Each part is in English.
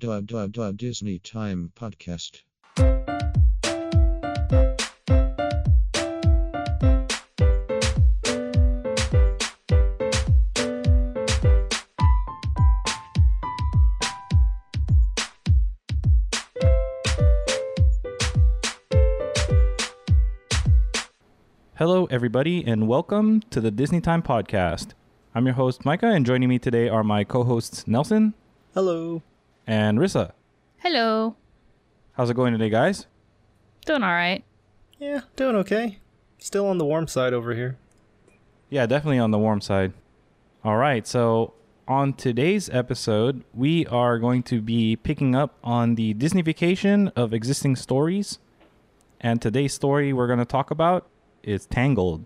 Dub Dub Dub Disney Time Podcast. Hello, everybody, and welcome to the Disney Time Podcast. I'm your host, Micah, and joining me today are my co hosts, Nelson Hello. And Rissa. Hello. How's it going today, guys? Doing all right. Yeah, doing okay. Still on the warm side over here. Yeah, definitely on the warm side. All right, so on today's episode, we are going to be picking up on the Disneyfication of existing stories. And today's story we're going to talk about is Tangled.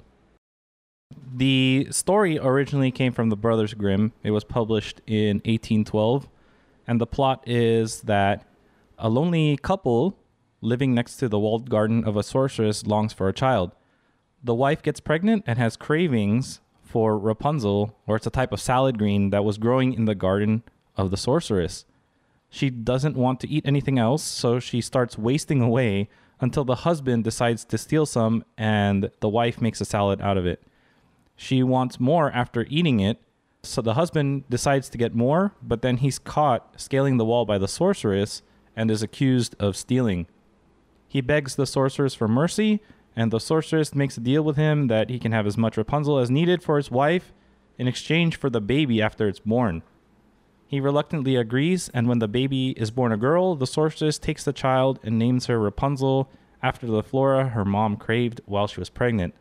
The story originally came from the Brothers Grimm. It was published in 1812. And the plot is that a lonely couple living next to the walled garden of a sorceress longs for a child. The wife gets pregnant and has cravings for Rapunzel, or it's a type of salad green that was growing in the garden of the sorceress. She doesn't want to eat anything else, so she starts wasting away until the husband decides to steal some and the wife makes a salad out of it. She wants more after eating it, so the husband decides to get more, but then he's caught scaling the wall by the sorceress and is accused of stealing. He begs the sorceress for mercy, and the sorceress makes a deal with him that he can have as much Rapunzel as needed for his wife in exchange for the baby after it's born. He reluctantly agrees, and when the baby is born a girl, the sorceress takes the child and names her Rapunzel after the flora her mom craved while she was pregnant.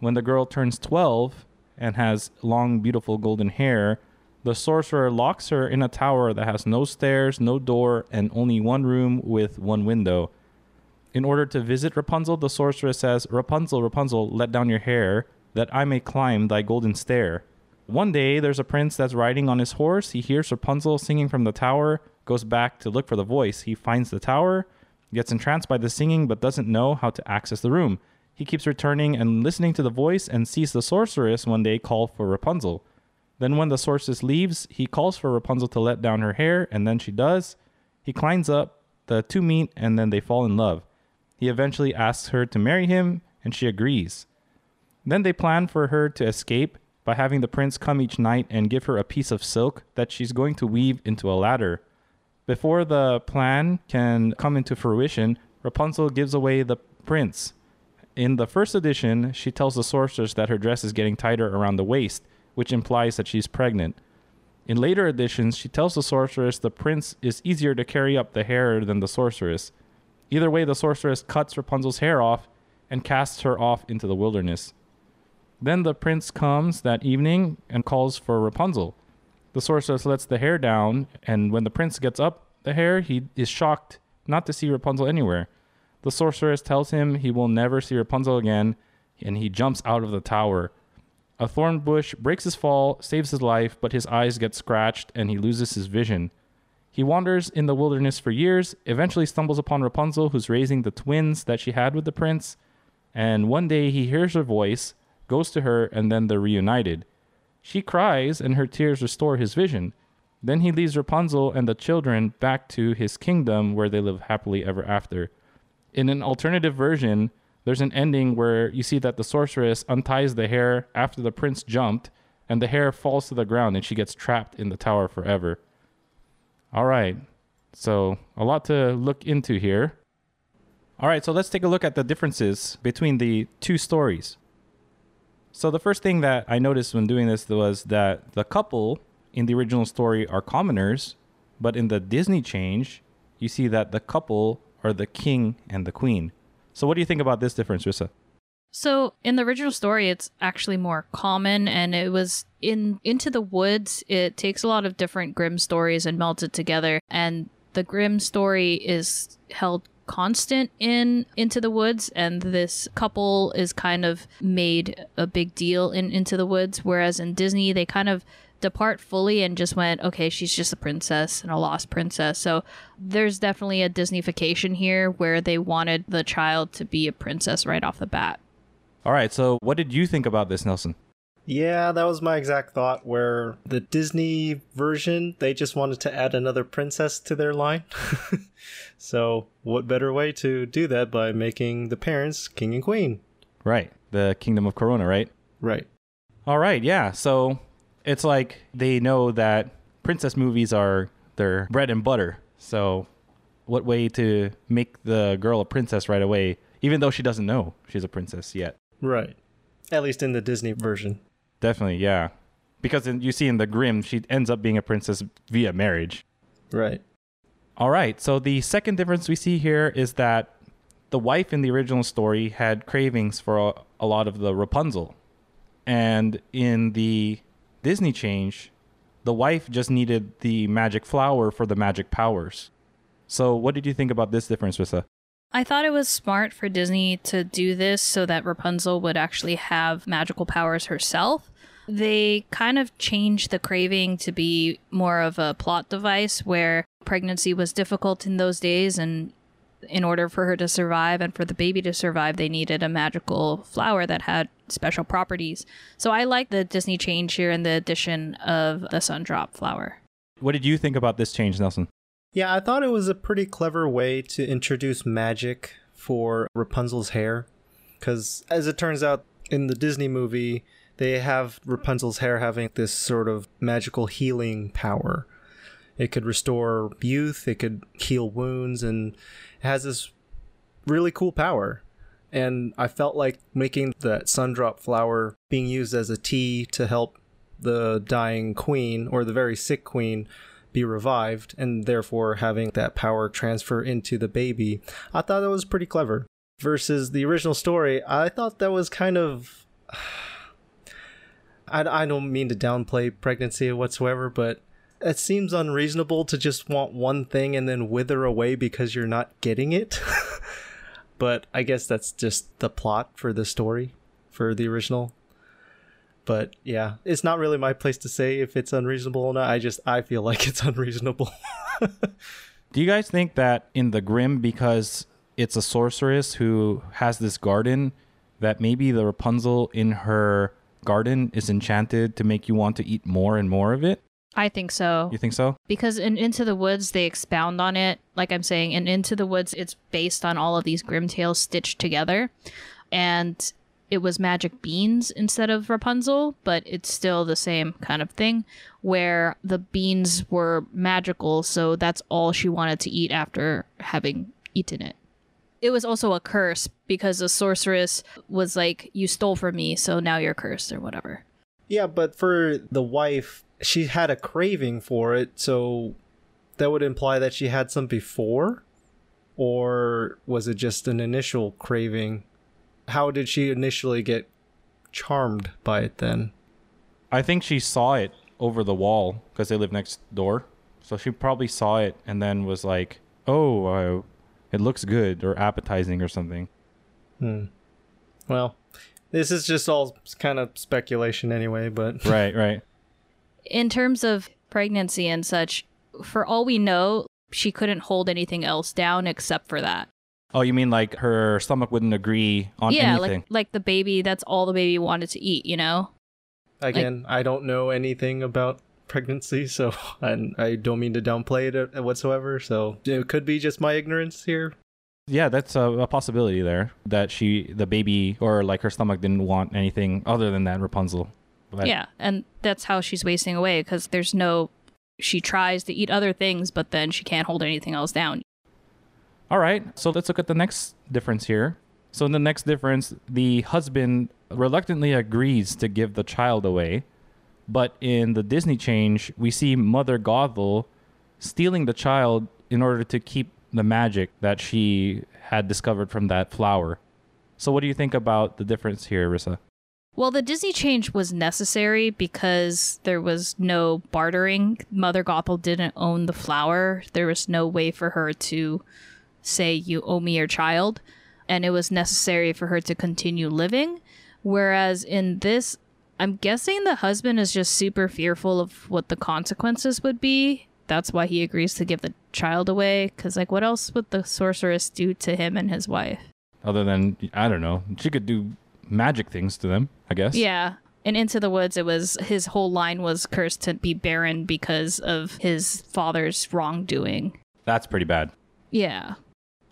When the girl turns 12 and has long, beautiful golden hair, the sorcerer locks her in a tower that has no stairs, no door, and only one room with one window. In order to visit Rapunzel, the sorceress says, Rapunzel, Rapunzel, let down your hair, that I may climb thy golden stair. One day, there's a prince that's riding on his horse. He hears Rapunzel singing from the tower, goes back to look for the voice. He finds the tower, gets entranced by the singing, but doesn't know how to access the room. He keeps returning and listening to the voice and sees the sorceress one day call for Rapunzel. Then, when the sorceress leaves, he calls for Rapunzel to let down her hair, and then she does. He climbs up, the two meet, and then they fall in love. He eventually asks her to marry him, and she agrees. Then they plan for her to escape by having the prince come each night and give her a piece of silk that she's going to weave into a ladder. Before the plan can come into fruition, Rapunzel gives away the prince. In the first edition, she tells the sorceress that her dress is getting tighter around the waist, which implies that she's pregnant. In later editions, she tells the sorceress the prince is easier to carry up the hair than the sorceress. Either way, the sorceress cuts Rapunzel's hair off and casts her off into the wilderness. Then the prince comes that evening and calls for Rapunzel. The sorceress lets the hair down, and when the prince gets up the hair, he is shocked not to see Rapunzel anywhere. The sorceress tells him he will never see Rapunzel again, and he jumps out of the tower. A thorn bush breaks his fall, saves his life, but his eyes get scratched and he loses his vision. He wanders in the wilderness for years, eventually stumbles upon Rapunzel, who's raising the twins that she had with the prince, and one day he hears her voice, goes to her, and then they're reunited. She cries, and her tears restore his vision. Then he leaves Rapunzel and the children back to his kingdom where they live happily ever after. In an alternative version, there's an ending where you see that the sorceress unties the hair after the prince jumped, and the hair falls to the ground and she gets trapped in the tower forever. All right. So, a lot to look into here. All right, so let's take a look at the differences between the two stories. So, the first thing that I noticed when doing this was that the couple in the original story are commoners, but in the Disney change, you see that the couple are the king and the queen. So, what do you think about this difference, Rissa? So in the original story, it's actually more common, and it was in Into the Woods. It takes a lot of different Grimm stories and melds it together, and the Grimm story is held constant in Into the Woods, and this couple is kind of made a big deal in Into the Woods, whereas in Disney they kind of depart fully and just went, okay, she's just a princess and a lost princess. So there's definitely a Disneyfication here where they wanted the child to be a princess right off the bat. All right, so what did you think about this, Nelson? Yeah, that was my exact thought. Where the Disney version, they just wanted to add another princess to their line. so, what better way to do that by making the parents king and queen? Right. The Kingdom of Corona, right? Right. All right, yeah. So it's like they know that princess movies are their bread and butter. So what way to make the girl a princess right away, even though she doesn't know she's a princess yet? Right. At least in the Disney version. Definitely, yeah. Because in, you see in the Grimm, she ends up being a princess via marriage. Right. All right. So the second difference we see here is that the wife in the original story had cravings for a, a lot of the Rapunzel. And in the Disney change, the wife just needed the magic flower for the magic powers. So, what did you think about this difference, Rissa? I thought it was smart for Disney to do this so that Rapunzel would actually have magical powers herself. They kind of changed the craving to be more of a plot device where pregnancy was difficult in those days and in order for her to survive and for the baby to survive, they needed a magical flower that had special properties. So I like the Disney change here and the addition of the Sundrop flower. What did you think about this change, Nelson? Yeah, I thought it was a pretty clever way to introduce magic for Rapunzel's hair. Because as it turns out, in the Disney movie, they have Rapunzel's hair having this sort of magical healing power. It could restore youth, it could heal wounds, and it has this really cool power. And I felt like making that sundrop flower being used as a tea to help the dying queen or the very sick queen be revived and therefore having that power transfer into the baby. I thought that was pretty clever. Versus the original story, I thought that was kind of. I, I don't mean to downplay pregnancy whatsoever, but it seems unreasonable to just want one thing and then wither away because you're not getting it. but I guess that's just the plot for the story for the original. But yeah, it's not really my place to say if it's unreasonable or not. I just I feel like it's unreasonable. Do you guys think that in the Grimm because it's a sorceress who has this garden that maybe the Rapunzel in her garden is enchanted to make you want to eat more and more of it? I think so. You think so? Because in Into the Woods, they expound on it. Like I'm saying, in Into the Woods, it's based on all of these Grimm tales stitched together. And it was magic beans instead of Rapunzel, but it's still the same kind of thing where the beans were magical, so that's all she wanted to eat after having eaten it. It was also a curse because the sorceress was like, You stole from me, so now you're cursed or whatever. Yeah, but for the wife, she had a craving for it, so that would imply that she had some before? Or was it just an initial craving? How did she initially get charmed by it then? I think she saw it over the wall because they live next door. So she probably saw it and then was like, "Oh, uh, it looks good or appetizing or something." Hmm. Well, this is just all kind of speculation anyway, but right, right. In terms of pregnancy and such, for all we know, she couldn't hold anything else down except for that. Oh, you mean like her stomach wouldn't agree on yeah, anything? like like the baby, that's all the baby wanted to eat, you know? again, I don't know anything about pregnancy, so and I don't mean to downplay it uh, whatsoever. So it could be just my ignorance here. yeah, that's a, a possibility there that she, the baby, or like her stomach didn't want anything other than that Rapunzel. But- Yeah, and that's how she's wasting away because there's no. She tries to eat other things, but then she can't hold anything else down. All right, so let's look at the next difference here. So, in the next difference, the husband reluctantly agrees to give the child away. But in the Disney change, we see Mother Gothel stealing the child in order to keep the magic that she had discovered from that flower. So, what do you think about the difference here, Rissa? Well, the Disney change was necessary because there was no bartering. Mother Gothel didn't own the flower. There was no way for her to say, You owe me your child. And it was necessary for her to continue living. Whereas in this, I'm guessing the husband is just super fearful of what the consequences would be. That's why he agrees to give the child away. Because, like, what else would the sorceress do to him and his wife? Other than, I don't know, she could do magic things to them, I guess. Yeah. And Into the Woods, it was his whole line was cursed to be barren because of his father's wrongdoing. That's pretty bad. Yeah.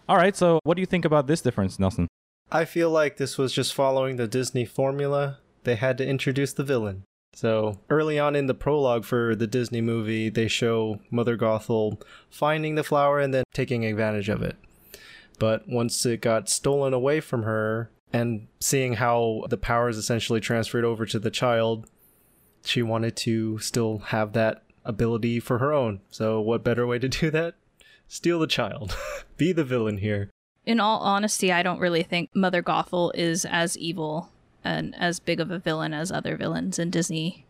All right, so what do you think about this difference, Nelson? I feel like this was just following the Disney formula. They had to introduce the villain. So early on in the prologue for the Disney movie, they show Mother Gothel finding the flower and then taking advantage of it. But once it got stolen away from her, and seeing how the power is essentially transferred over to the child, she wanted to still have that ability for her own. So, what better way to do that? Steal the child. Be the villain here. In all honesty, I don't really think Mother Gothel is as evil and as big of a villain as other villains in Disney.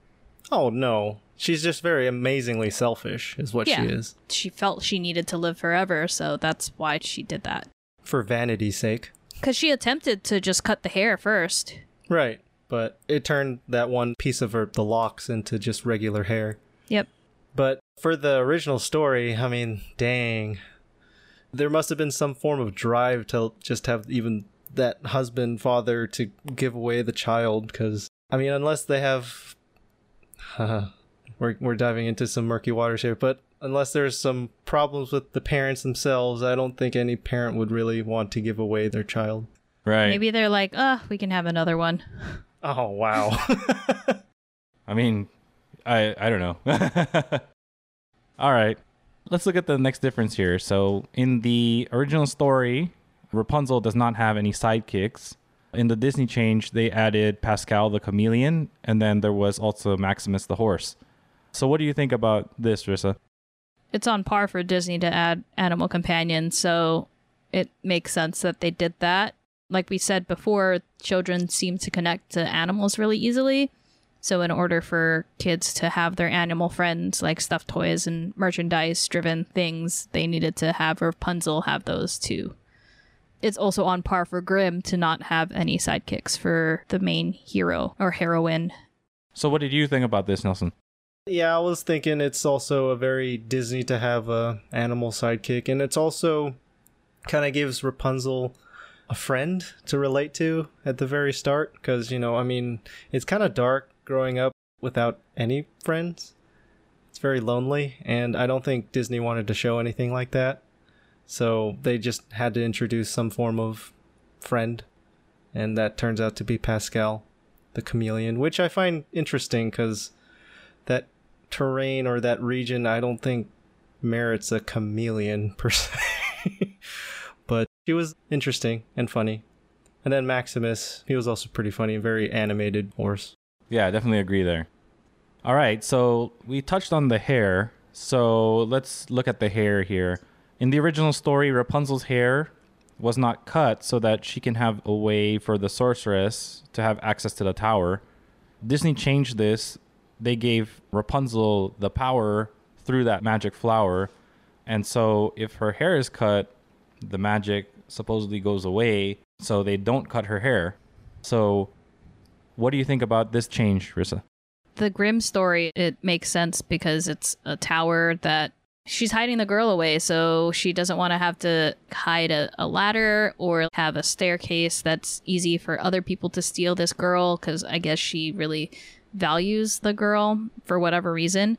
Oh, no. She's just very amazingly selfish, is what Yeah. she is. She felt she needed to live forever, so that's why she did that. For vanity's sake. Because she attempted to just cut the hair first. Right. But it turned that one piece of her, the locks, into just regular hair. Yep. But for the original story, I mean, dang. There must have been some form of drive to just have even that husband, father to give away the child. Because, I mean, unless they have. we're, we're diving into some murky waters here, but unless there's some problems with the parents themselves, I don't think any parent would really want to give away their child. Right. Maybe they're like, uh, we can have another one. Oh, wow. I mean, I I don't know. All right. Let's look at the next difference here. So, in the original story, Rapunzel does not have any sidekicks. In the Disney change, they added Pascal the chameleon, and then there was also Maximus the horse. So, what do you think about this, Rissa? It's on par for Disney to add animal companions, so it makes sense that they did that. Like we said before, children seem to connect to animals really easily. So, in order for kids to have their animal friends, like stuffed toys and merchandise driven things, they needed to have Rapunzel have those too. It's also on par for Grimm to not have any sidekicks for the main hero or heroine. So, what did you think about this, Nelson? Yeah, I was thinking it's also a very Disney to have a animal sidekick, and it's also kind of gives Rapunzel a friend to relate to at the very start, because you know, I mean, it's kind of dark growing up without any friends. It's very lonely, and I don't think Disney wanted to show anything like that, so they just had to introduce some form of friend, and that turns out to be Pascal, the chameleon, which I find interesting because that terrain or that region I don't think merits a chameleon per se. but he was interesting and funny. And then Maximus, he was also pretty funny, very animated horse. Yeah, I definitely agree there. All right, so we touched on the hair. So let's look at the hair here. In the original story, Rapunzel's hair was not cut so that she can have a way for the sorceress to have access to the tower. Disney changed this. They gave Rapunzel the power through that magic flower. And so if her hair is cut, the magic supposedly goes away. So they don't cut her hair. So what do you think about this change, Rissa? the Grimm story, it makes sense because it's a tower that she's hiding the girl away, so she doesn't want to have to hide a, a ladder or have a staircase that's easy for other people to steal this girl because I guess she really values the girl for whatever reason.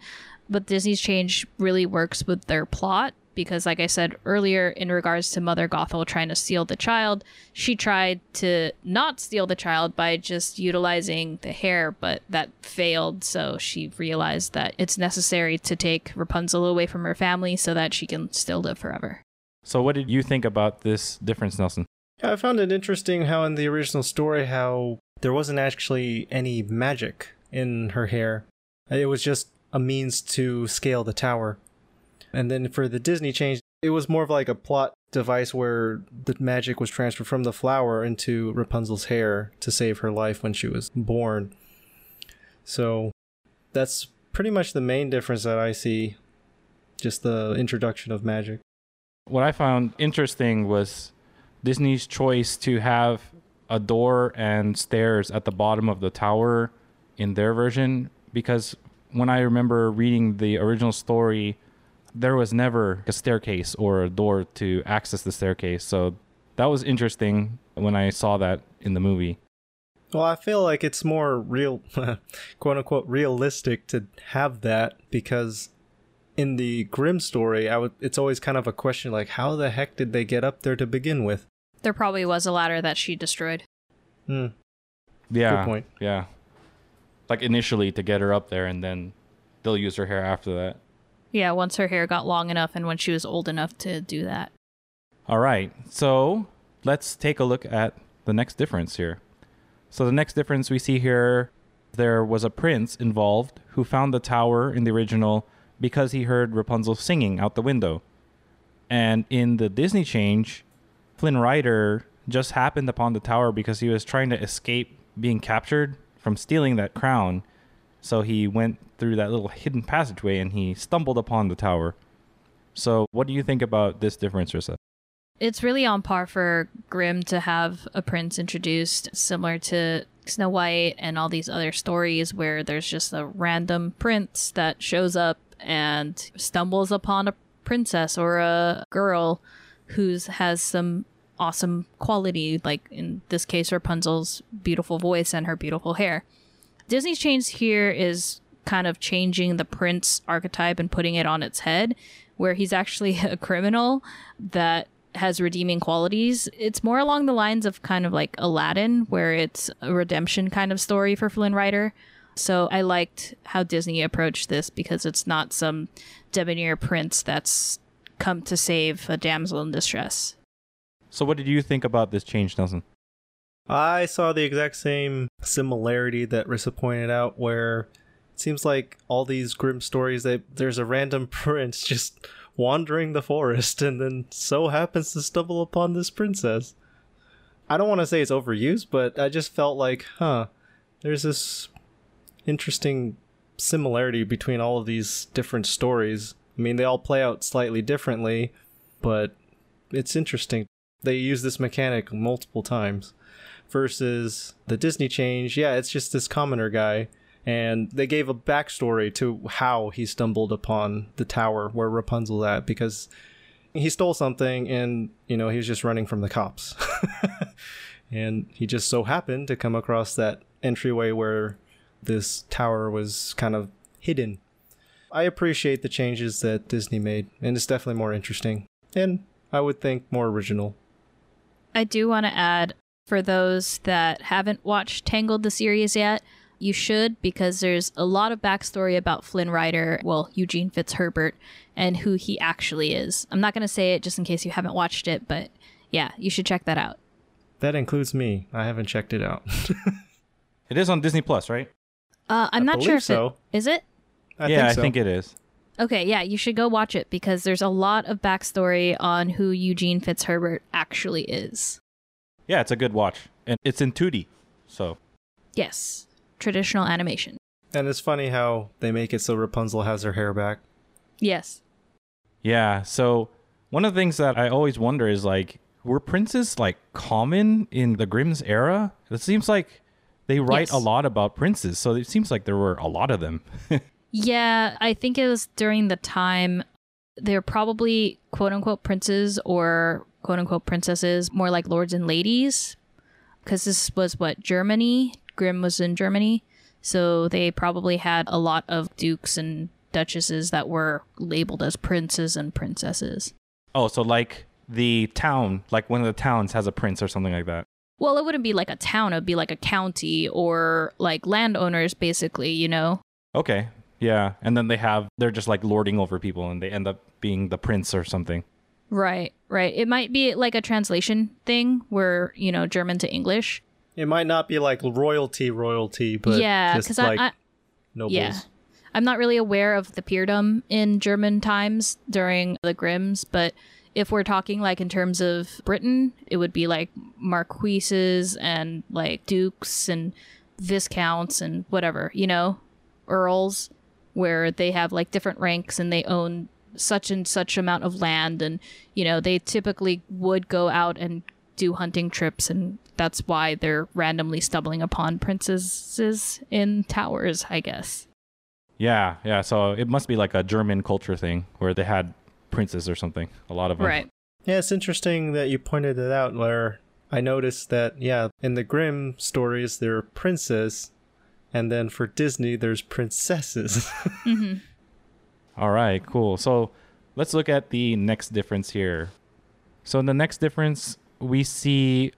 But Disney's change really works with their plot because, like I said earlier, in regards to Mother Gothel trying to steal the child, she tried to not steal the child by just utilizing the hair, but that failed. So she realized that it's necessary to take Rapunzel away from her family so that she can still live forever. So what did you think about this difference, Nelson? Yeah, I found it interesting how in the original story how there wasn't actually any magic in her hair. It was just a means to scale the tower. And then for the Disney change, it was more of like a plot device where the magic was transferred from the flower into Rapunzel's hair to save her life when she was born. So that's pretty much the main difference that I see. Just the introduction of magic. What I found interesting was Disney's choice to have a door and stairs at the bottom of the tower in their version because when I remember reading the original story, there was never a staircase or a door to access the staircase. So that was interesting when I saw that in the movie. Well, I feel like it's more real, quote unquote, realistic to have that because in the Grimm story, I would. It's always kind of a question like, how the heck did they get up there to begin with? There probably was a ladder that she destroyed. Hmm. Yeah. Good point. Yeah. Like initially to get her up there, and then they'll use her hair after that. Yeah, once her hair got long enough and when she was old enough to do that. All right. So let's take a look at the next difference here. So the next difference we see here, there was a prince involved who found the tower in the original because he heard Rapunzel singing out the window. And in the Disney change, Flynn Rider just happened upon the tower because he was trying to escape being captured from stealing that crown. So he went through that little hidden passageway and he stumbled upon the tower. So, what do you think about this difference, Rissa? It's really on par for Grimm to have a prince introduced, similar to Snow White and all these other stories where there's just a random prince that shows up and stumbles upon a princess or a girl who's has some awesome quality, like in this case, Rapunzel's beautiful voice and her beautiful hair. Disney's change here is kind of changing the prince archetype and putting it on its head, where he's actually a criminal that has redeeming qualities. It's more along the lines of kind of like Aladdin, where it's a redemption kind of story for Flynn Rider. So I liked how Disney approached this because it's not some debonair prince that's come to save a damsel in distress. So, what did you think about this change, Nelson? I saw the exact same similarity that Rissa pointed out, where it seems like all these Grimm stories that there's a random prince just wandering the forest and then so happens to stumble upon this princess. I don't want to say it's overused, but I just felt like, huh, there's this interesting similarity between all of these different stories. I mean, they all play out slightly differently, but it's interesting. They use this mechanic multiple times versus the Disney change. Yeah, it's just this commoner guy. And they gave a backstory to how he stumbled upon the tower where Rapunzel at because he stole something and, you know, he was just running from the cops. and he just so happened to come across that entryway where this tower was kind of hidden. I appreciate the changes that Disney made, and it's definitely more interesting. And I would think more original. I do want to add for those that haven't watched Tangled the series yet, you should because there's a lot of backstory about Flynn Rider, well, Eugene Fitzherbert, and who he actually is. I'm not going to say it just in case you haven't watched it, but yeah, you should check that out. That includes me. I haven't checked it out. It is on Disney Plus, right? Uh, I'm I not sure believe if so. it is it. I yeah, think so. I think it is. Okay, yeah, you should go watch it because there's a lot of backstory on who Eugene Fitzherbert actually is. Yeah, it's a good watch, and it's in 2D. So, Yes, traditional animation. And it's funny how they make it so Rapunzel has her hair back. Yes. yeah. So, one of the things that I always wonder is like, were princes like common in the Grimm's era? It seems like they write Yes. a lot about princes, so it seems like there were a lot of them. Yeah, I think it was during the time they're probably quote unquote princes or quote unquote princesses, more like lords and ladies. Because this was what, Germany? Grimm was in Germany. So they probably had a lot of dukes and duchesses that were labeled as princes and princesses. oh, so like the town, like one of the towns has a prince or something like that. Well, it wouldn't be like a town, it would be like a county or like landowners, basically, you know? Okay. Yeah. And then they have, they're just like lording over people and they end up being the prince or something. Right, right. It might be like a translation thing where, you know, German to English. It might not be like royalty, royalty, but yeah, because like I, I nobles. yeah, I'm not really aware of the peerdom in German times during the Grimms, but if we're talking like in terms of Britain, it would be like marquises and like dukes and viscounts and whatever, you know, earls, where they have like different ranks and they own such and such amount of land and you know they typically would go out and do hunting trips and that's why they're randomly stumbling upon princesses in towers i guess Yeah. Yeah. So it must be like a German culture thing where they had princes or something. A lot of them. right Yeah, it's interesting that you pointed it out where I noticed that, yeah, in the Grimm stories, there are princes, and then for Disney, there's princesses. Mm-hmm. All right, cool. So let's look at the next difference here. So in the next difference, we see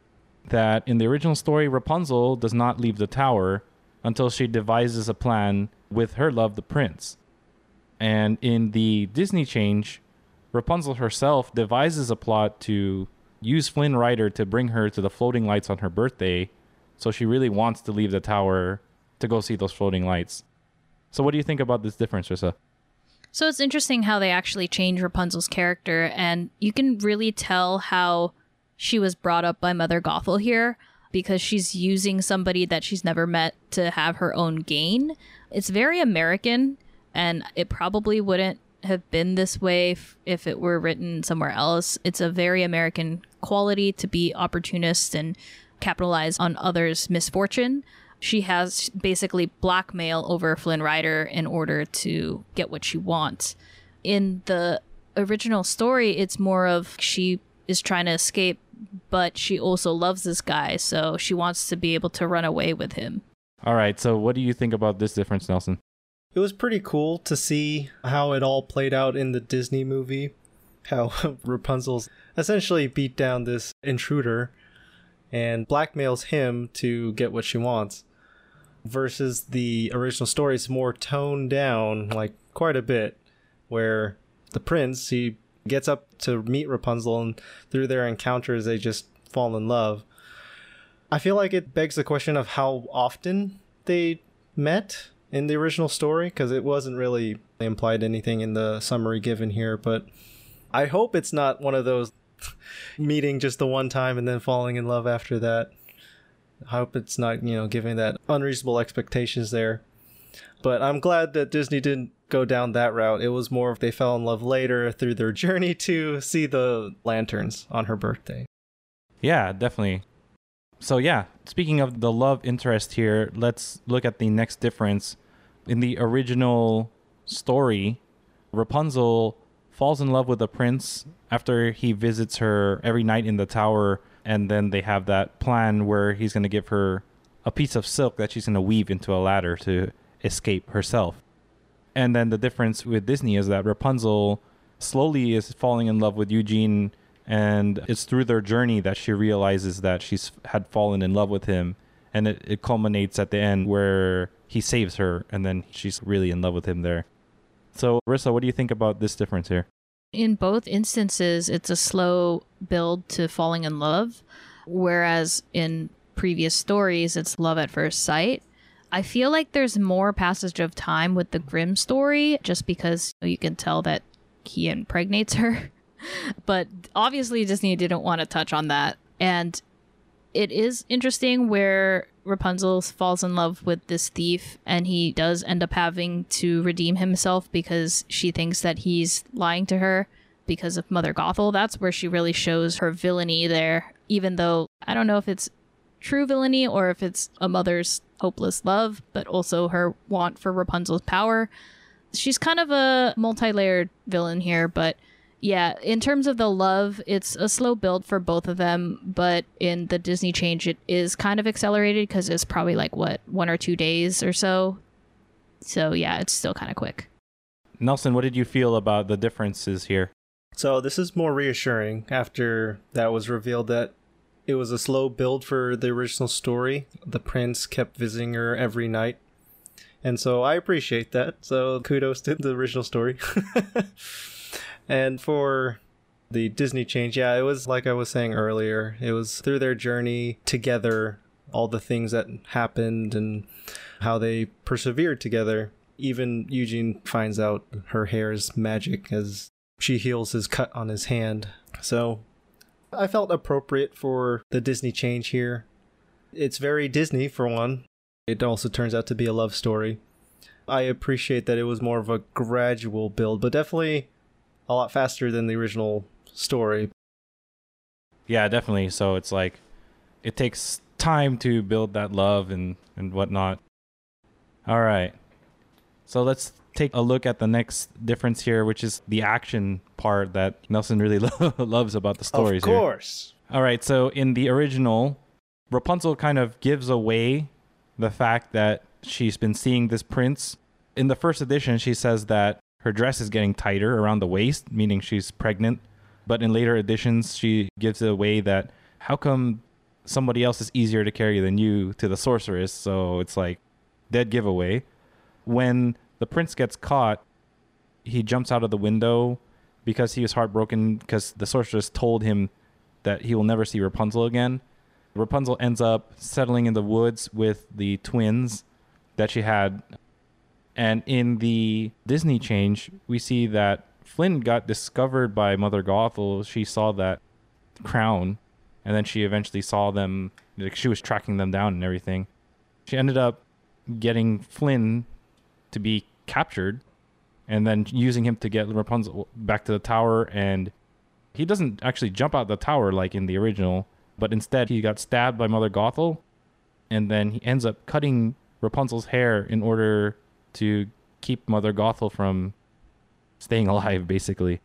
that in the original story, Rapunzel does not leave the tower until she devises a plan with her love, the prince. And in the Disney change, Rapunzel herself devises a plot to use Flynn Rider to bring her to the floating lights on her birthday. So she really wants to leave the tower to go see those floating lights. So what do you think about this difference, Rissa? So it's interesting how they actually change Rapunzel's character, and you can really tell how she was brought up by Mother Gothel here because she's using somebody that she's never met to have her own gain. It's very American, and it probably wouldn't have been this way if, if it were written somewhere else. It's a very American quality to be opportunist and capitalize on others' misfortune. She has basically blackmail over Flynn Rider in order to get what she wants. In the original story, it's more of she is trying to escape, but she also loves this guy, so she wants to be able to run away with him. All right. So, what do you think about this difference, Nelson? It was pretty cool to see how it all played out in the Disney movie. How Rapunzel's essentially beat down this intruder and blackmails him to get what she wants. Versus the original story, it's more toned down, like quite a bit, where the prince, he gets up to meet Rapunzel, and through their encounters, they just fall in love. I feel like it begs the question of how often they met in the original story because it wasn't really implied anything in the summary given here but i hope it's not one of those meeting just the one time and then falling in love after that i hope it's not you know giving that unreasonable expectations there but i'm glad that disney didn't go down that route it was more if they fell in love later through their journey to see the lanterns on her birthday Yeah, definitely. So, yeah, speaking of the love interest here, let's look at the next difference. In the original story, Rapunzel falls in love with the prince after he visits her every night in the tower, and then they have that plan where he's going to give her a piece of silk that she's going to weave into a ladder to escape herself. And then the difference with Disney is that Rapunzel slowly is falling in love with Eugene and it's through their journey that she realizes that she's had fallen in love with him. And it, it culminates at the end where he saves her and then she's really in love with him there. So rissa what do you think about this difference here In both instances, it's a slow build to falling in love, whereas in previous stories, it's love at first sight. I feel like there's more passage of time with the Grimm story just because you can tell that he impregnates her. but obviously, Disney didn't want to touch on that. And it is interesting where Rapunzel falls in love with this thief and he does end up having to redeem himself because she thinks that he's lying to her because of Mother Gothel. That's where she really shows her villainy there, even though I don't know if it's true villainy or if it's a mother's hopeless love, but also her want for Rapunzel's power. She's kind of a multi layered villain here, but yeah, in terms of the love, it's a slow build for both of them, but in the Disney change, it is kind of accelerated because it's probably like what, one or two days or so. So yeah, it's still kind of quick. nelson what did you feel about the differences here So this is more reassuring after that was revealed that it was a slow build for the original story. The prince kept visiting her every night. And so I appreciate that. So kudos to the original story. and for the Disney change, yeah, it was like I was saying earlier, it was through their journey together, all the things that happened and how they persevered together. Even Eugene finds out her hair is magic as she heals his cut on his hand. So I felt appropriate for the Disney change here. It's very Disney for one. It also turns out to be a love story. I appreciate that it was more of a gradual build, but definitely a lot faster than the original story. yeah definitely so it's like it takes time to build that love and and whatnot all right so let's take a look at the next difference here which is the action part that nelson really lo- loves about the stories of course. All right, so in the original, Rapunzel kind of gives away the fact that she's been seeing this prince. In the first edition, she says that her dress is getting tighter around the waist, meaning she's pregnant. But in later editions, she gives it away that how come somebody else is easier to carry than you to the sorceress? So it's like dead giveaway. When the prince gets caught, he jumps out of the window because he was heartbroken because the sorceress told him that he will never see Rapunzel again. Rapunzel ends up settling in the woods with the twins that she had. And in the Disney change, we see that Flynn got discovered by Mother Gothel. She saw that crown, and then she eventually saw them. Like she was tracking them down and everything. She ended up getting Flynn to be captured, and then using him to get Rapunzel back to the tower. And he doesn't actually jump out the tower like in the original, but instead he got stabbed by Mother Gothel, and then he ends up cutting Rapunzel's hair in order to keep Mother Gothel from staying alive, basically.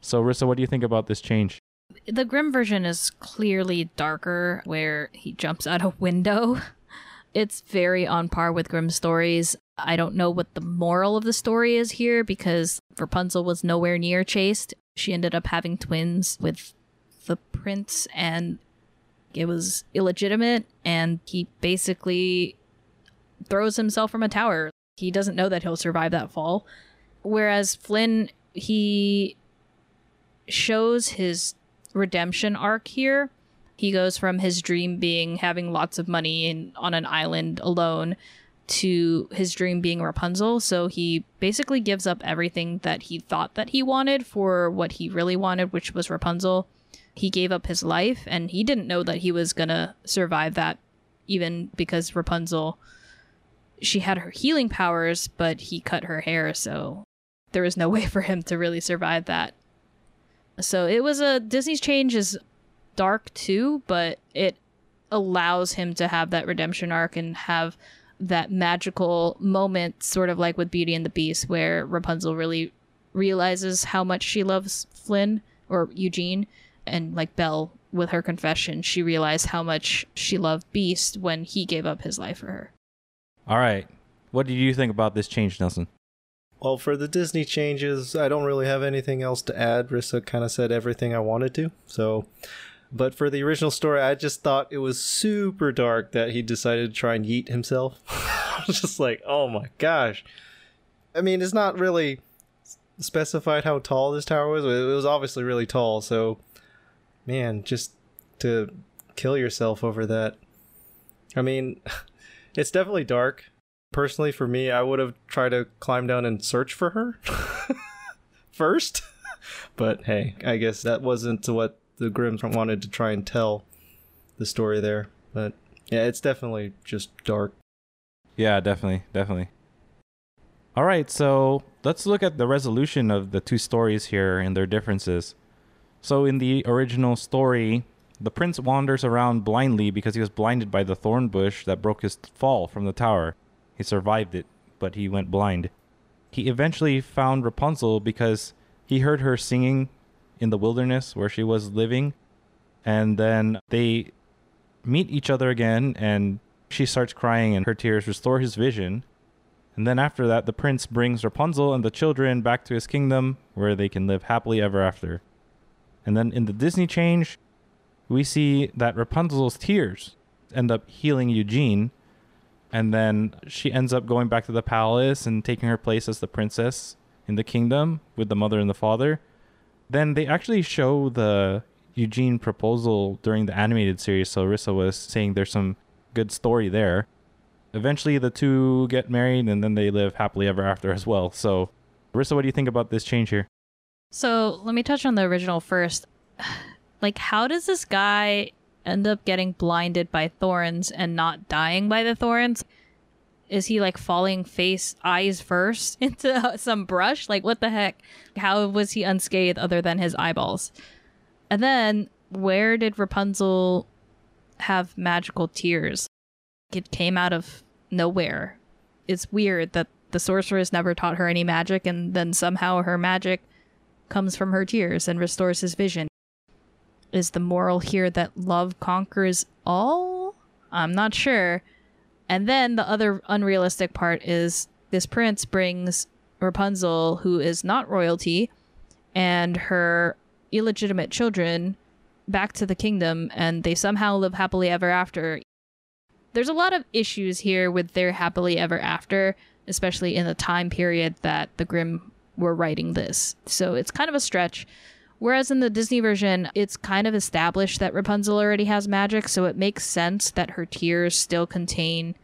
So, Rissa, what do you think about this change? The Grimm version is clearly darker, where he jumps out a window. It's very on par with Grimm stories. I don't know what the moral of the story is here because Rapunzel was nowhere near chaste. She ended up having twins with the prince, and it was illegitimate. And he basically throws himself from a tower. He doesn't know that he'll survive that fall. Whereas Flynn, he shows his redemption arc here. He goes from his dream being having lots of money in, on an island alone to his dream being Rapunzel. So he basically gives up everything that he thought that he wanted for what he really wanted, which was Rapunzel. He gave up his life and he didn't know that he was going to survive that even because Rapunzel she had her healing powers, but he cut her hair, so there was no way for him to really survive that. So it was a Disney's change is dark too, but it allows him to have that redemption arc and have that magical moment, sort of like with Beauty and the Beast, where Rapunzel really realizes how much she loves Flynn or Eugene, and like Belle with her confession, she realized how much she loved Beast when he gave up his life for her. All right. What did you think about this change, Nelson? Well, for the Disney changes, I don't really have anything else to add. Rissa kind of said everything I wanted to. So, but for the original story, I just thought it was super dark that he decided to try and yeet himself. I was just like, oh my gosh. I mean, it's not really specified how tall this tower was. It was obviously really tall. So, man, just to kill yourself over that. I mean, it's definitely dark. Personally, for me, I would have tried to climb down and search for her first. but hey, I guess that wasn't what the Grimms wanted to try and tell the story there. But yeah, it's definitely just dark. Yeah, definitely, definitely. All right, so let's look at the resolution of the two stories here and their differences. So, in the original story, the prince wanders around blindly because he was blinded by the thorn bush that broke his fall from the tower. He survived it, but he went blind. He eventually found Rapunzel because he heard her singing in the wilderness where she was living. And then they meet each other again, and she starts crying, and her tears restore his vision. And then after that, the prince brings Rapunzel and the children back to his kingdom where they can live happily ever after. And then in the Disney change, we see that Rapunzel's tears end up healing Eugene. And then she ends up going back to the palace and taking her place as the princess in the kingdom with the mother and the father. Then they actually show the Eugene proposal during the animated series. So Rissa was saying there's some good story there. Eventually, the two get married and then they live happily ever after as well. So, Rissa, what do you think about this change here? So let me touch on the original first. Like, how does this guy end up getting blinded by thorns and not dying by the thorns? Is he like falling face eyes first into some brush? Like, what the heck? How was he unscathed other than his eyeballs? And then, where did Rapunzel have magical tears? It came out of nowhere. It's weird that the sorceress never taught her any magic, and then somehow her magic comes from her tears and restores his vision. Is the moral here that love conquers all? I'm not sure. And then the other unrealistic part is this prince brings Rapunzel, who is not royalty, and her illegitimate children back to the kingdom, and they somehow live happily ever after. There's a lot of issues here with their happily ever after, especially in the time period that the Grimm were writing this. So it's kind of a stretch. Whereas in the Disney version, it's kind of established that Rapunzel already has magic, so it makes sense that her tears still contain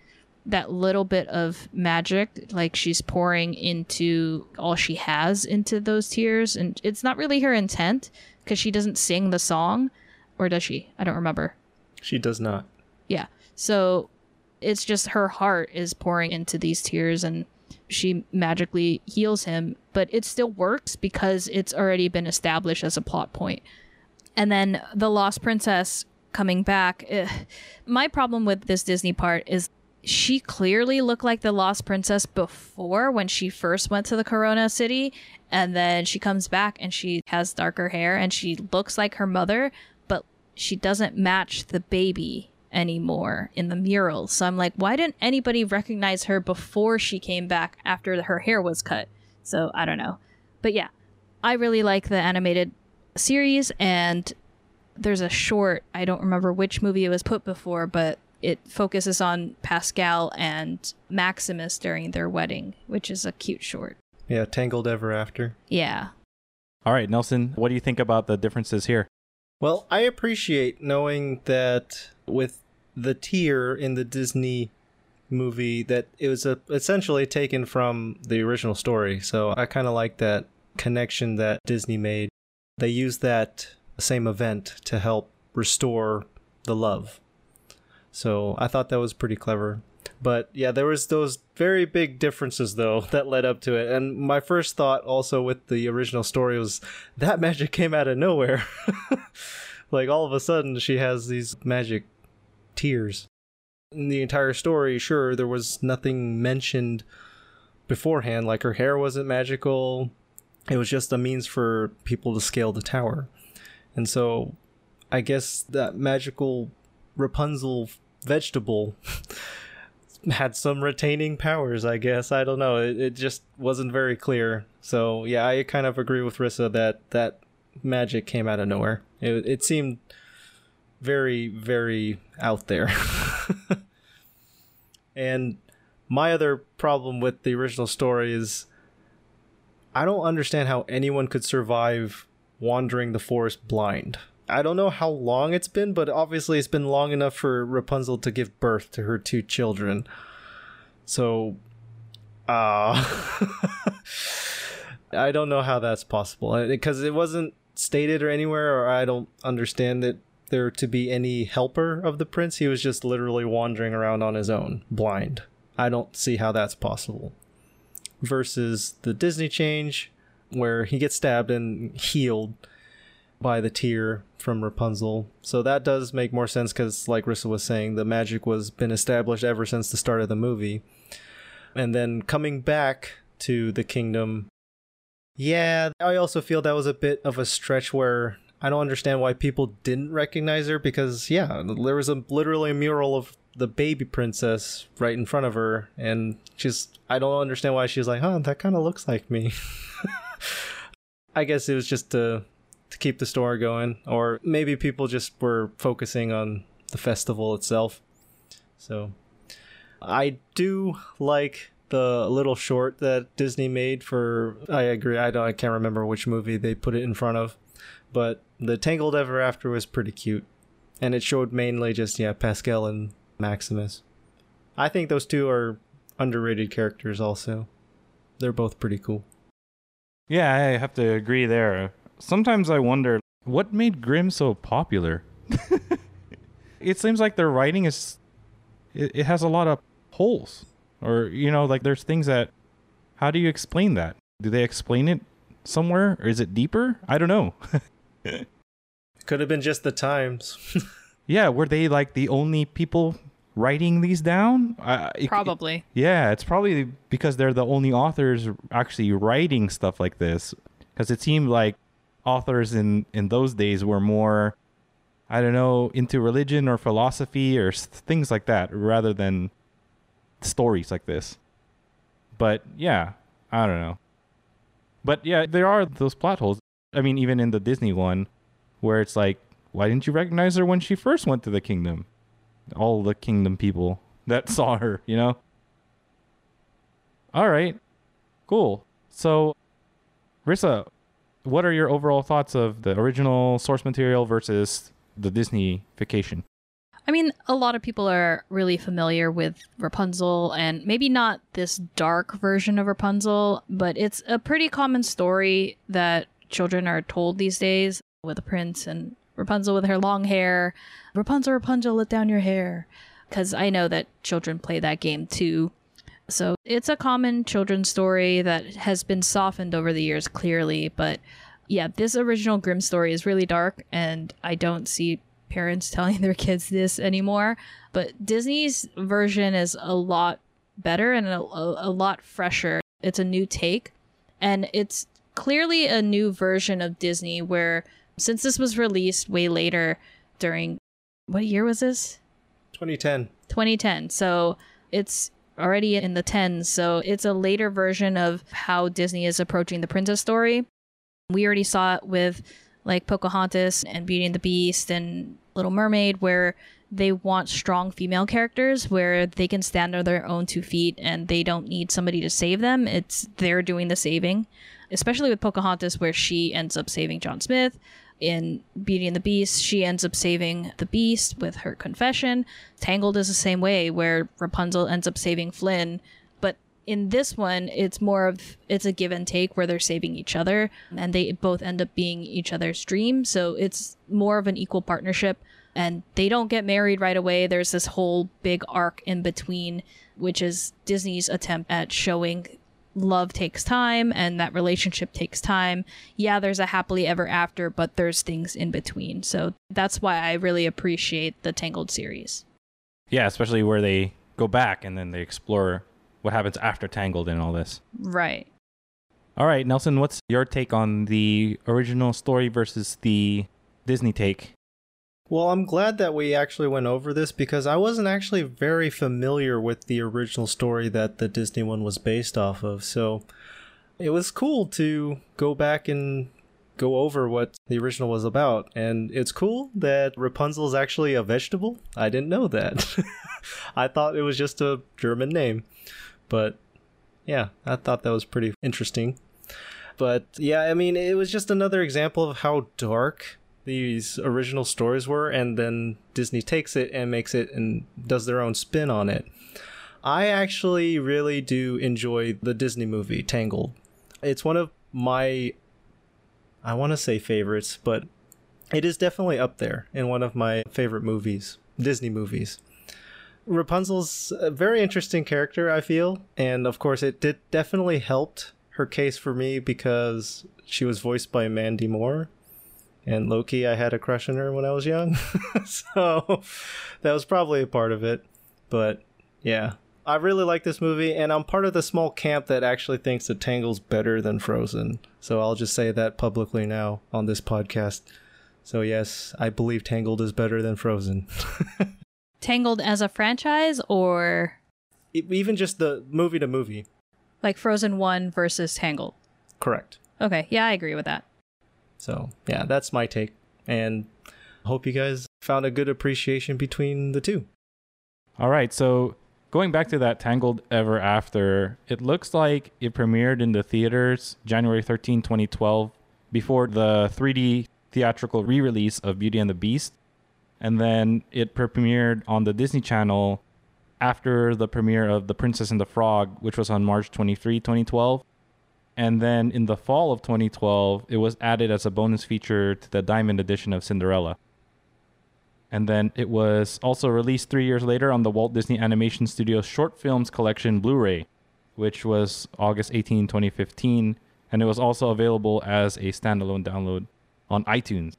that little bit of magic, like she's pouring into all she has into those tears. And it's not really her intent because she doesn't sing the song, or does she? I don't remember. She does not. Yeah. So it's just her heart is pouring into these tears and she magically heals him, but it still works because it's already been established as a plot point. And then the Lost Princess coming back. eh, my problem with this Disney part is she clearly looked like the Lost Princess before when she first went to the Corona City. And then she comes back and she has darker hair and she looks like her mother, but she doesn't match the baby anymore in the murals. So I'm like, why didn't anybody recognize her before she came back after her hair was cut? So I don't know. But yeah, I really like the animated series and there's a short, I don't remember which movie it was put before, but it focuses on Pascal and Maximus during their wedding, which is a cute short. Yeah, Tangled Ever After. Yeah. All right, Nelson, what do you think about the differences here? Well, I appreciate knowing that with the tear in the Disney movie that it was a, essentially taken from the original story. So I kind of like that connection that Disney made. They used that same event to help restore the love. So I thought that was pretty clever. But yeah, there was those very big differences though that led up to it. And my first thought also with the original story was that magic came out of nowhere. like all of a sudden she has these magic tears. In the entire story, sure, there was nothing mentioned beforehand, like her hair wasn't magical. It was just a means for people to scale the tower. And so I guess that magical Rapunzel vegetable had some retaining powers, I guess. I don't know. It, it just wasn't very clear. So, yeah, I kind of agree with Rissa that that magic came out of nowhere. It, it seemed very, very out there. and my other problem with the original story is I don't understand how anyone could survive wandering the forest blind. I don't know how long it's been, but obviously it's been long enough for Rapunzel to give birth to her two children. So, uh, I don't know how that's possible because it wasn't stated or anywhere, or I don't understand that there to be any helper of the prince. He was just literally wandering around on his own, blind. I don't see how that's possible. Versus the Disney change, where he gets stabbed and healed by the tear from Rapunzel. So that does make more sense because, like Rissa was saying, the magic was been established ever since the start of the movie. And then coming back to the kingdom, yeah, I also feel that was a bit of a stretch where I don't understand why people didn't recognize her because, yeah, there was a literally a mural of the baby princess right in front of her, and she's I don't understand why she's like, huh, that kind of looks like me. I guess it was just to to keep the story going, or maybe people just were focusing on the festival itself. So I do like the little short that Disney made for I agree I don't I can't remember which movie they put it in front of, but the Tangled Ever After was pretty cute. And it showed mainly just yeah, Pascal and Maximus. I think those two are underrated characters also. They're both pretty cool. Yeah, I have to agree there. Sometimes I wonder what made Grimm so popular. it seems like their writing is it, it has a lot of holes or you know like there's things that how do you explain that? Do they explain it somewhere or is it deeper? I don't know. Could have been just the times. yeah, were they like the only people writing these down? I, it- Probably. Yeah, it's probably because they're the only authors actually writing stuff like this. Because it seemed like authors in in those days were more I don't know, into religion or philosophy or s- things like that rather than stories like this. But yeah, I don't know. But yeah, there are those plot holes. I mean, even in the Disney one, where it's like, why didn't you recognize her when she first went to the kingdom? All the kingdom people that saw her, you know? All right, cool. So, Rissa, what are your overall thoughts of the original source material versus the Disneyfication? I mean, a lot of people are really familiar with Rapunzel, and maybe not this dark version of Rapunzel, but it's a pretty common story that children are told these days with a prince and Rapunzel with her long hair. Rapunzel, Rapunzel, let down your hair. Because I know that children play that game too. So it's a common children's story that has been softened over the years, clearly. But yeah, this original Grimm story is really dark, and I don't see parents telling their kids this anymore. But Disney's version is a lot better and a, a, a lot fresher. It's a new take, and it's clearly a new version of Disney where, since this was released way later during what year was this? 2010. 2010. So it's already in the 10s. So it's a later version of how Disney is approaching the princess story. We already saw it with like Pocahontas and Beauty and the Beast and Little Mermaid, where they want strong female characters where they can stand on their own two feet and they don't need somebody to save them. It's they're doing the saving, especially with Pocahontas, where she ends up saving John Smith. In Beauty and the Beast, she ends up saving the Beast with her confession. Tangled is the same way, where Rapunzel ends up saving Flynn. But in this one, it's more of it's a give and take where they're saving each other, and they both end up being each other's dream. So it's more of an equal partnership, and they don't get married right away. There's this whole big arc in between, which is Disney's attempt at showing love takes time and that relationship takes time. Yeah, there's a happily ever after, but there's things in between. So that's why I really appreciate the Tangled series. Yeah, especially where they go back and then they explore what happens after Tangled and all this. Right. All right, Nelson, what's your take on the original story versus the Disney take? Well, I'm glad that we actually went over this because I wasn't actually very familiar with the original story that the Disney one was based off of. So it was cool to go back and go over what the original was about. And it's cool that Rapunzel is actually a vegetable. I didn't know that. I thought it was just a German name. But yeah, I thought that was pretty interesting. But yeah, I mean, it was just another example of how dark these original stories were, and then Disney takes it and makes it and does their own spin on it. I actually really do enjoy the Disney movie Tangled. It's one of my, I want to say favorites, but it is definitely up there in one of my favorite movies, Disney movies. Rapunzel's a very interesting character, I feel, and of course, it did definitely helped her case for me because she was voiced by Mandy Moore, and lowkey, I had a crush on her when I was young, so that was probably a part of it. But yeah, I really like this movie, and I'm part of the small camp that actually thinks that Tangle's better than Frozen. So I'll just say that publicly now on this podcast. So yes, I believe Tangled is better than Frozen. Tangled as a franchise or Even just the movie to movie. like Frozen 1 versus Tangled? Correct. Okay, yeah, I agree with that. So yeah, that's my take, and hope you guys found a good appreciation between the two. All right, so going back to that Tangled Ever After, it looks like it premiered in the theaters January 13, 2012, before the 3D theatrical re release of Beauty and the Beast. And then it premiered on the Disney Channel after the premiere of The Princess and the Frog, which was on March 23, 2012. And then in the fall of 2012, it was added as a bonus feature to the Diamond Edition of Cinderella. And then it was also released three years later on the Walt Disney Animation Studios Short Films Collection Blu ray, which was August 18, 2015. And it was also available as a standalone download on iTunes.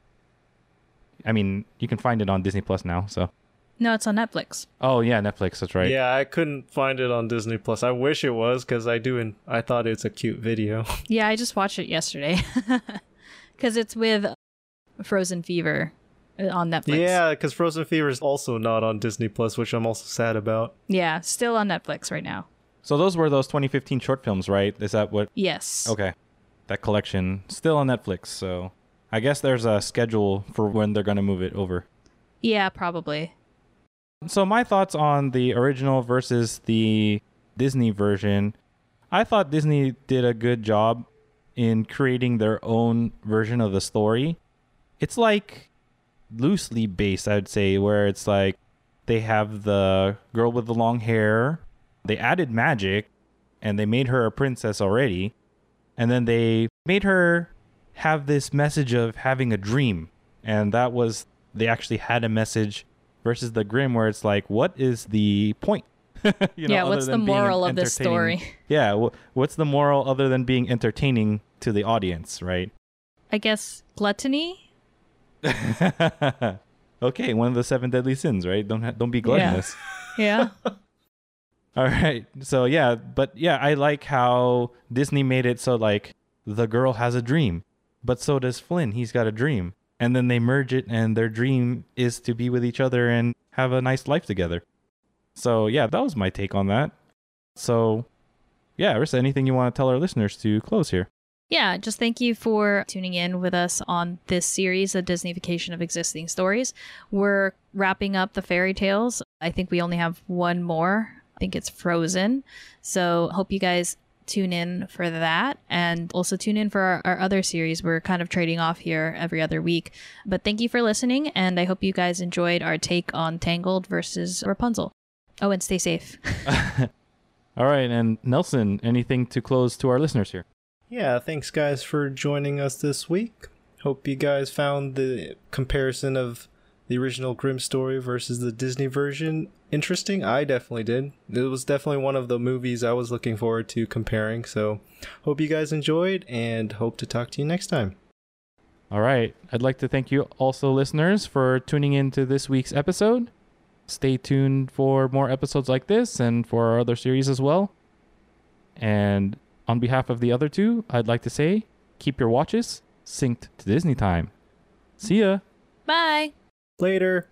I mean, you can find it on Disney Plus now. So, No, it's on Netflix. oh yeah, Netflix. That's right. Yeah, I couldn't find it on Disney Plus. I wish it was because I do, and I thought it's a cute video. Yeah, I just watched it yesterday. Because it's with Frozen Fever. uh, on Netflix. Yeah, because Frozen Fever is also not on Disney Plus, which I'm also sad about. Yeah, still on Netflix right now. So those were those 2015 short films, right? Is that what? Yes. Okay, that collection still on Netflix. So I guess there's a schedule for when they're gonna move it over. Yeah, probably. So my thoughts on the original versus the Disney version. I thought Disney did a good job in creating their own version of the story. It's like loosely based, I'd say, where it's like they have the girl with the long hair, they added magic, and they made her a princess already. And then they made her have this message of having a dream. And that was, they actually had a message versus the Grimm where it's like, what is the point? you yeah, other what's the moral of this story? Yeah, wh- what's the moral other than being entertaining to the audience, right? I guess gluttony? okay, one of the seven deadly sins, right? Don't ha- don't be gluttonous. yeah. Yeah. All right. So yeah, but yeah, I like how Disney made it so like the girl has a dream, but so does Flynn. He's got a dream, and then they merge it, and their dream is to be with each other and have a nice life together. So yeah, that was my take on that. So yeah, Arissa, anything you want to tell our listeners to close here? Yeah, just thank you for tuning in with us on this series, a Disneyfication of existing stories. We're wrapping up the fairy tales. I think we only have one more. I think it's Frozen. So hope you guys tune in for that and also tune in for our, our other series. We're kind of trading off here every other week. But thank you for listening, and I hope you guys enjoyed our take on Tangled versus Rapunzel. Oh, and stay safe. All right, and Nelson, anything to close to our listeners here? Yeah, thanks guys for joining us this week. Hope you guys found the comparison of the original Grimm story versus the Disney version interesting. I definitely did. It was definitely one of the movies I was looking forward to comparing. So, hope you guys enjoyed and hope to talk to you next time. All right. I'd like to thank you also, listeners, for tuning in to this week's episode. Stay tuned for more episodes like this and for our other series as well. And on behalf of the other two, I'd like to say keep your watches synced to Disney time. See ya. Bye. Later.